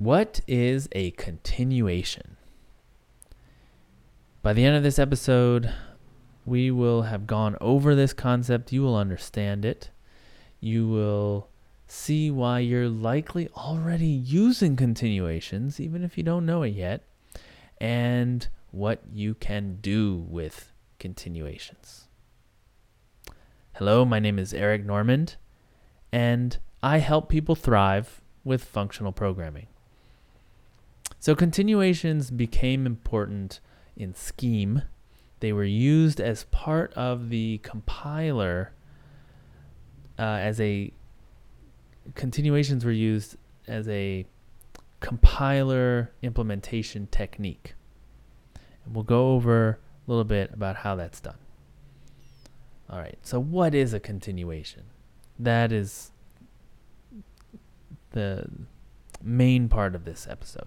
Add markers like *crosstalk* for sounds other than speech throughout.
What is a continuation? By the end of this episode, we will have gone over this concept. You will understand it. You will see why you're likely already using continuations, even if you don't know it yet, and what you can do with continuations. Hello, my name is Eric Normand, and I help people thrive with functional programming. So, continuations became important in Scheme. They were used as part of the compiler uh, as a continuations were used as a compiler implementation technique. And we'll go over a little bit about how that's done. All right, so what is a continuation? That is the main part of this episode.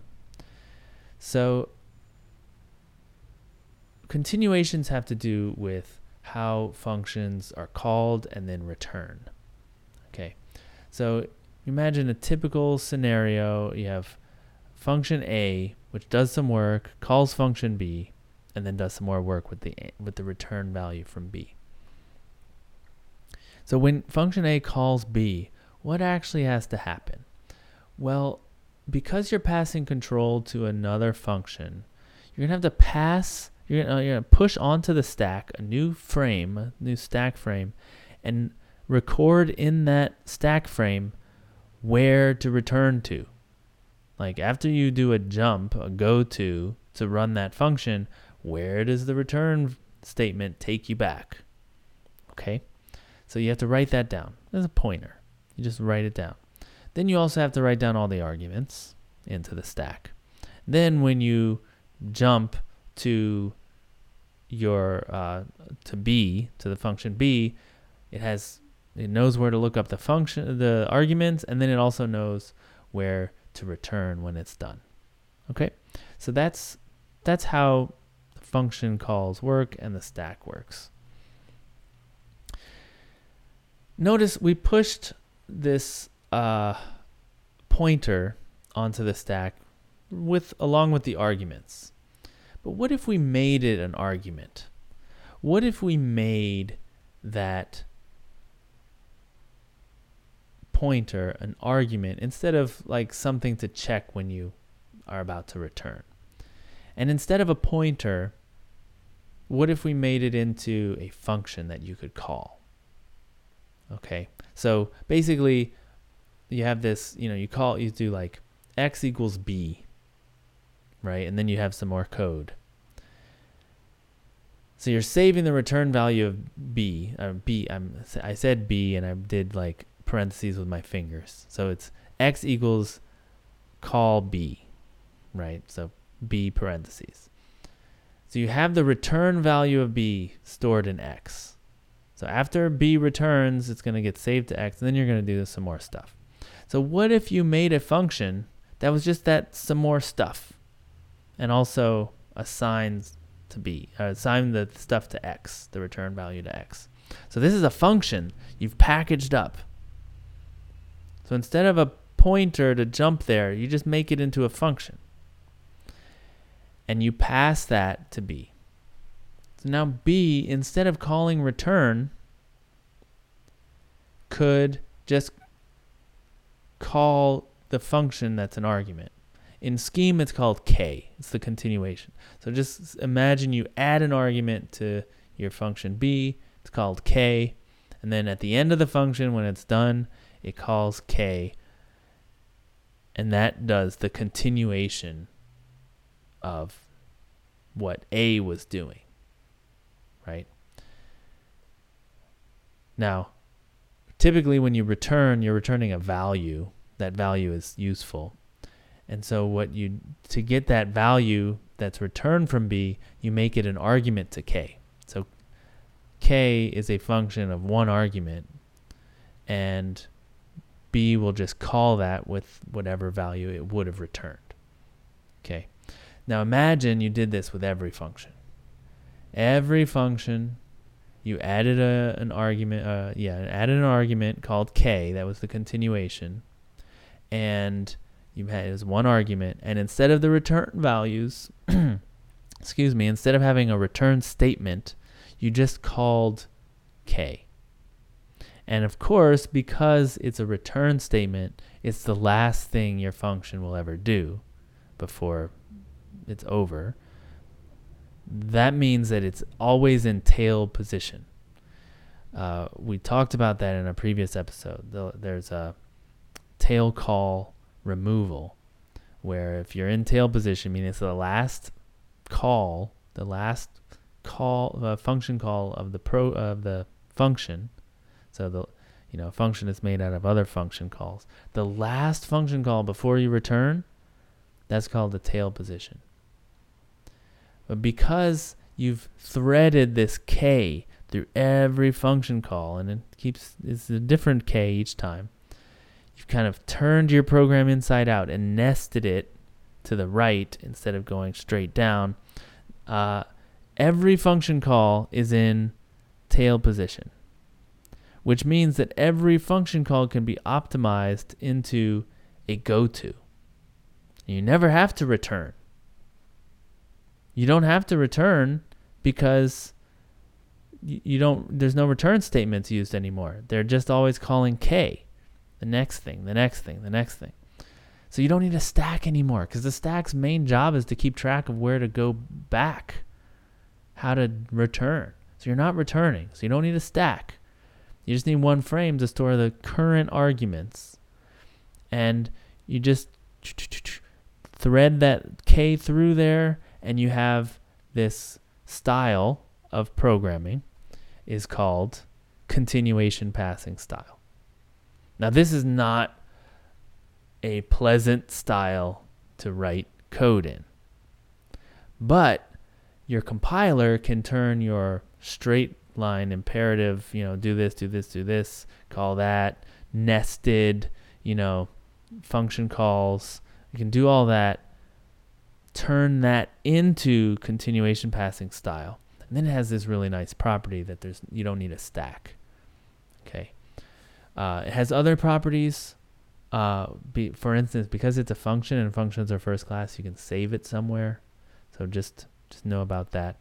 So, continuations have to do with how functions are called and then return. Okay, so imagine a typical scenario. You have function A, which does some work, calls function B, and then does some more work with the with the return value from B. So when function A calls B, what actually has to happen? Well, because you're passing control to another function, you're gonna have to pass. You're gonna, uh, you're gonna push onto the stack a new frame, new stack frame, and record in that stack frame where to return to. Like after you do a jump, a go to to run that function, where does the return statement take you back? Okay? So you have to write that down. There's a pointer. You just write it down. Then you also have to write down all the arguments into the stack. Then when you jump to your uh, to b to the function b, it has it knows where to look up the function, the arguments, and then it also knows where to return when it's done. Okay, so that's that's how function calls work and the stack works. Notice we pushed this uh, pointer onto the stack with along with the arguments. But what if we made it an argument? What if we made that pointer an argument instead of like something to check when you are about to return. And instead of a pointer, what if we made it into a function that you could call? Okay. So basically you have this, you know, you call you do like x equals b, right? And then you have some more code. So you're saving the return value of b, or b. I'm I said b, and I did like parentheses with my fingers. So it's x equals call b, right? So b parentheses. So you have the return value of b stored in x. So after b returns, it's going to get saved to x, and then you're going to do some more stuff. So what if you made a function that was just that some more stuff, and also assigns to b, uh, assign the stuff to x, the return value to x. So this is a function you've packaged up so instead of a pointer to jump there, you just make it into a function. And you pass that to B. So now B, instead of calling return, could just call the function that's an argument. In Scheme, it's called K. It's the continuation. So just imagine you add an argument to your function B. It's called K. And then at the end of the function, when it's done, it calls K, and that does the continuation of what A was doing, right? Now, typically when you return, you're returning a value. That value is useful. And so what you to get that value that's returned from B, you make it an argument to K. So K is a function of one argument and B will just call that with whatever value it would have returned. Okay. Now imagine you did this with every function. Every function, you added a, an argument, uh, yeah, added an argument called k, that was the continuation, and You've had is one argument, and instead of the return values, *clears throat* excuse me, instead of having a return statement, you just called k. And of course, because it's a return statement, it's the last thing your function will ever do before it's over. That means that it's always in tail position. Uh, we talked about that in a previous episode. There's a tail call removal, where if you're in tail position, meaning it's the last call, the last call uh, function call of the pro of the function. So the you know function is made out of other function calls. The last function call before you return, that's called the tail position. But because you've threaded this k through every function call, and it keeps it's a different k each time. You've kind of turned your program inside out and nested it to the right instead of going straight down. Uh, every function call is in tail position, which means that every function call can be optimized into a go to. You never have to return. You don't have to return because you don't there's no return statements used anymore. They're just always calling k. The next thing, the next thing, the next thing. So you don't need a stack anymore because the stack's main job is to keep track of where to go back, how to return. So you're not returning. So you don't need a stack. You just need one frame to store the current arguments. And you just thread that K through there, and you have this style of programming is called continuation passing style. Now, this is not a pleasant style to write code in, but your compiler can turn your straight line imperative, you know, do this, do this, do this, call that, nested, you know, function calls. You can do all that, turn that into continuation passing style. And then it has this really nice property that there's you don't need a stack. Okay. Uh, it has other properties. Uh, be, for instance, because it's a function and functions are first class, you can save it somewhere. So just just know about that.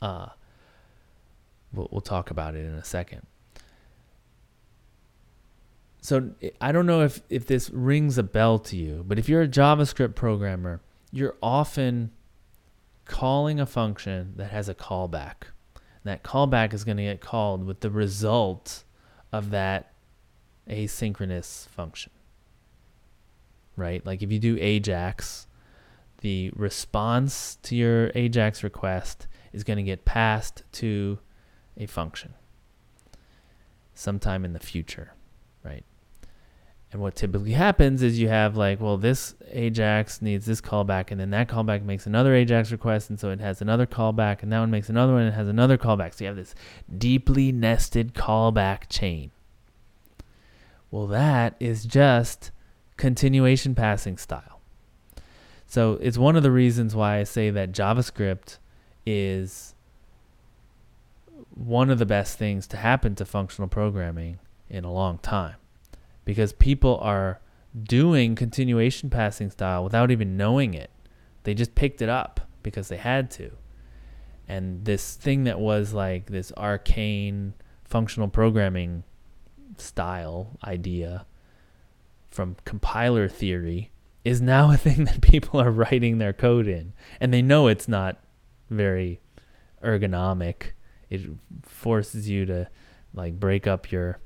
Uh, we'll, we'll talk about it in a second. So I don't know if, if this rings a bell to you, but if you're a JavaScript programmer, you're often calling a function that has a callback. And that callback is going to get called with the result of that asynchronous function. Right? Like if you do Ajax, the response to your Ajax request is going to get passed to a function sometime in the future, right? And what typically happens is you have like, well, this Ajax needs this callback, and then that callback makes another Ajax request, and so it has another callback, and that one makes another one, and it has another callback. So you have this deeply nested callback chain. Well, that is just continuation passing style. So it's one of the reasons why I say that JavaScript is one of the best things to happen to functional programming in a long time because people are doing continuation passing style without even knowing it. They just picked it up because they had to. And this thing that was like this arcane functional programming style idea from compiler theory is now a thing *laughs* that people are writing their code in. And they know it's not very ergonomic. It forces you to like break up your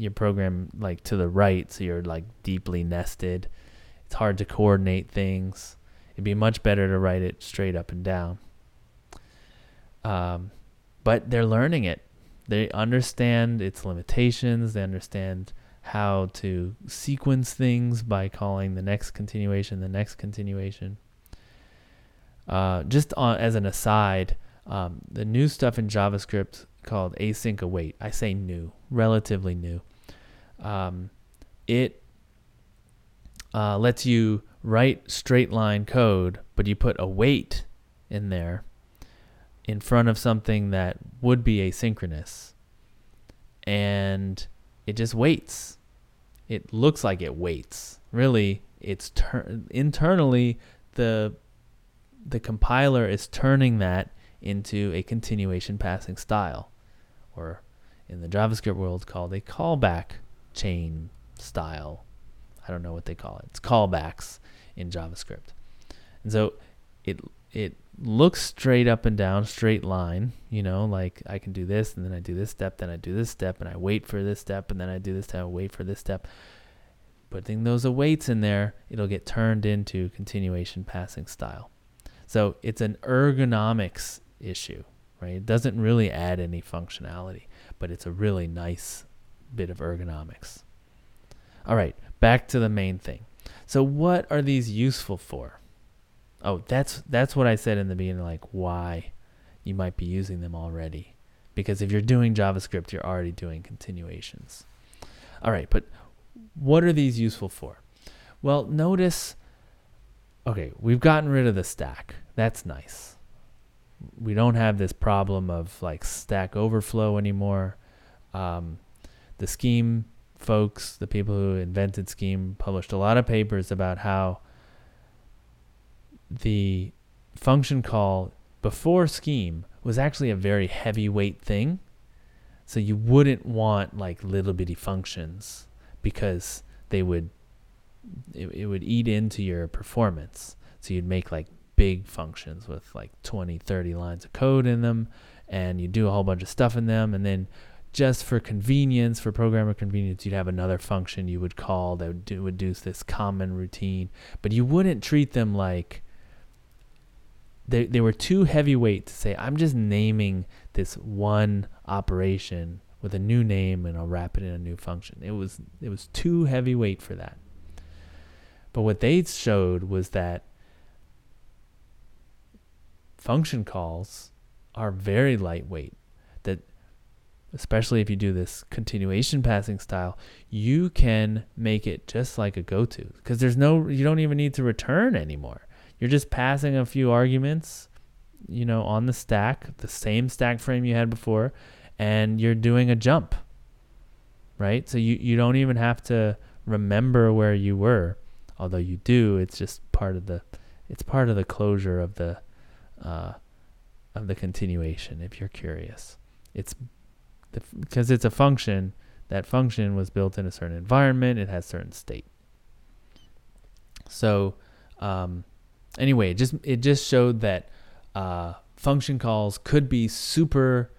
your program like to the right so you're like deeply nested. It's hard to coordinate things. It'd be much better to write it straight up and down. Um, but they're learning it. They understand its limitations. They understand how to sequence things by calling the next continuation the next continuation. Uh, just on, as an aside, um, the new stuff in JavaScript called async await. I say new, relatively new. Um, it uh, lets you write straight line code, but you put await in there in front of something that would be asynchronous. And it just waits. It looks like it waits. Really, it's tur- internally the the compiler is turning that into a continuation passing style, or in the JavaScript world called a callback chain style. I don't know what they call it. It's callbacks in JavaScript. And so it it looks straight up and down, straight line, you know, like I can do this and then I do this step, then I do this step and I wait for this step and then I do this step, I wait for this step. Putting those awaits in there, it'll get turned into continuation passing style. So it's an ergonomics issue, right? It doesn't really add any functionality, but it's a really nice bit of ergonomics. All right, back to the main thing. So what are these useful for? Oh, that's that's what I said in the beginning, like why you might be using them already. Because if you're doing JavaScript, you're already doing continuations. All right, but what are these useful for? Well, notice okay, we've gotten rid of the stack. That's nice. We don't have this problem of like stack overflow anymore. Um, the scheme folks, the people who invented scheme, published a lot of papers about how the function call before scheme was actually a very heavyweight thing. So you wouldn't want like little bitty functions because they would it, it would eat into your performance. So you'd make like big functions with like 20, 30 lines of code in them and you do a whole bunch of stuff in them and then just for convenience, for programmer convenience, you'd have another function you would call that would do, would do this common routine, but you wouldn't treat them like they, they were too heavyweight to say, I'm just naming this one operation with a new name and I'll wrap it in a new function. It was it was too heavyweight for that. But what they showed was that function calls are very lightweight. Especially if you do this continuation passing style, you can make it just like a goto because there's no you don't even need to return anymore. You're just passing a few arguments, you know, on the stack, the same stack frame you had before, and you're doing a jump. Right? So you, you don't even have to remember where you were. Although you do, it's just part of the it's part of the closure of the uh, of the continuation if you're curious. It's because it's a function, that function was built in a certain environment, it has certain state. So um, anyway, it just it just showed that uh, function calls could be super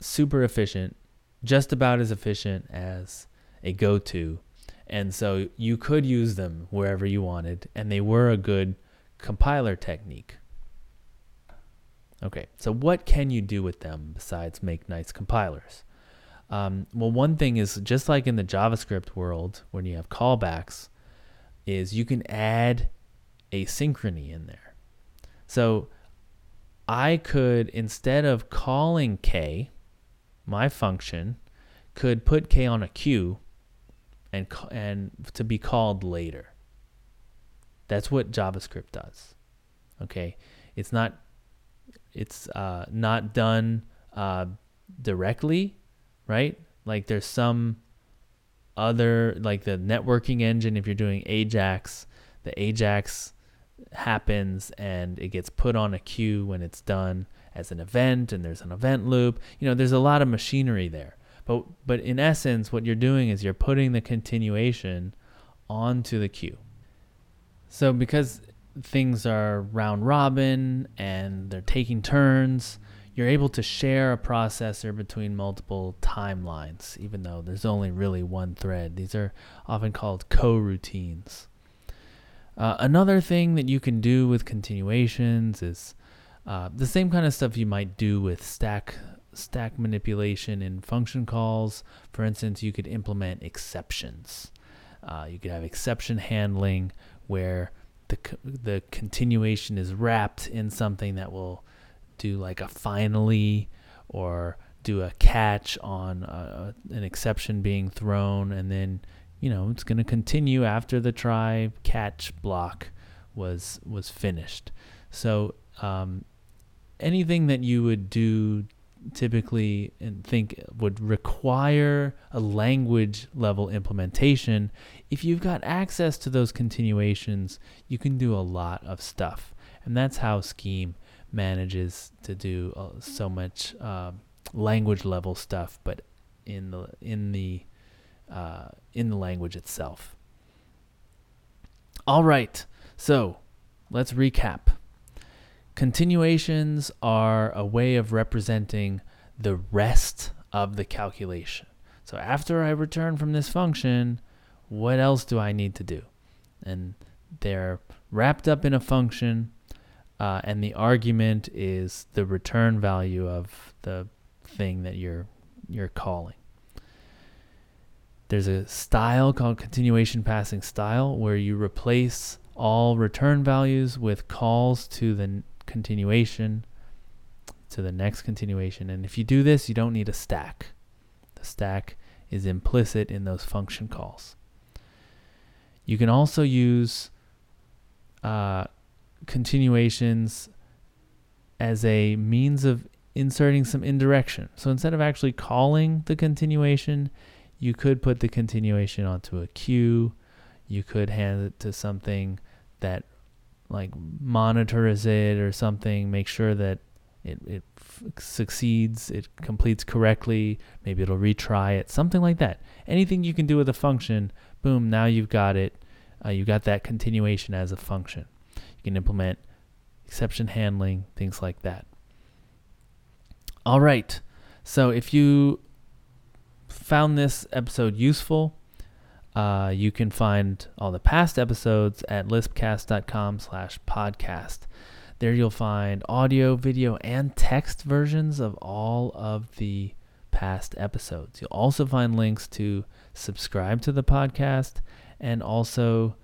super efficient, just about as efficient as a goto. And so you could use them wherever you wanted, and they were a good compiler technique. Okay, so what can you do with them besides make nice compilers? Um, well, one thing is just like in the JavaScript world, when you have callbacks, is you can add asynchrony in there. So I could, instead of calling k, my function could put k on a queue and, and to be called later. That's what JavaScript does. Okay, it's not it's uh, not done uh, directly, right? Like there's some other like the networking engine. If you're doing Ajax, the Ajax happens and it gets put on a queue when it's done as an event and there's an event loop. You know, there's a lot of machinery there. But but in essence what you're doing is you're putting the continuation onto the queue. So because things are round robin and they're taking turns, you're able to share a processor between multiple timelines, even though there's only really one thread. These are often called coroutines. Uh, another thing that you can do with continuations is uh, the same kind of stuff you might do with stack stack manipulation in function calls. For instance, you could implement exceptions. Uh, you could have exception handling where the the continuation is wrapped in something that will do like a finally or do a catch on a, an exception being thrown. And then you know it's going to continue after the try catch block was was finished. So um, anything that you would do typically and think would require a language level implementation, if you've got access to those continuations, you can do a lot of stuff. And that's how Scheme manages to do uh, so much uh, language level stuff, but in the in the uh, in the language itself. All right, so let's recap. Continuations are a way of representing the rest of the calculation. So after I return from this function, what else do I need to do? And they're wrapped up in a function, uh, and the argument is the return value of the thing that you're you're calling. There's a style called continuation passing style where you replace all return values with calls to the continuation to the next continuation. And if you do this, you don't need a stack. The stack is implicit in those function calls. You can also use uh, continuations as a means of inserting some indirection. So instead of actually calling the continuation, you could put the continuation onto a queue. You could hand it to something that like monitors it or something, make sure that it, it f- succeeds, it completes correctly, maybe it'll retry it, something like that. Anything you can do with a function, boom, now you've got it. Uh, you got that continuation as a function. You can implement exception handling, things like that. All right. So if you found this episode useful, uh, you can find all the past episodes at lispcast.com slash podcast. There you'll find audio, video, and text versions of all of the past episodes. You'll also find links to subscribe to the podcast and also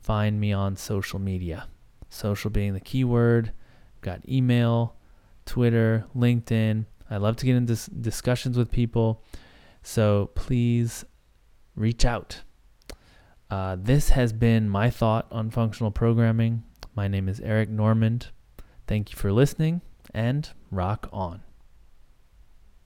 find me on social media. Social being the keyword. Got email, Twitter, LinkedIn. I love to get into discussions with people. So please reach out. Uh, this has been my thought on functional programming. My name is Eric Normand. Thank you for listening and rock on.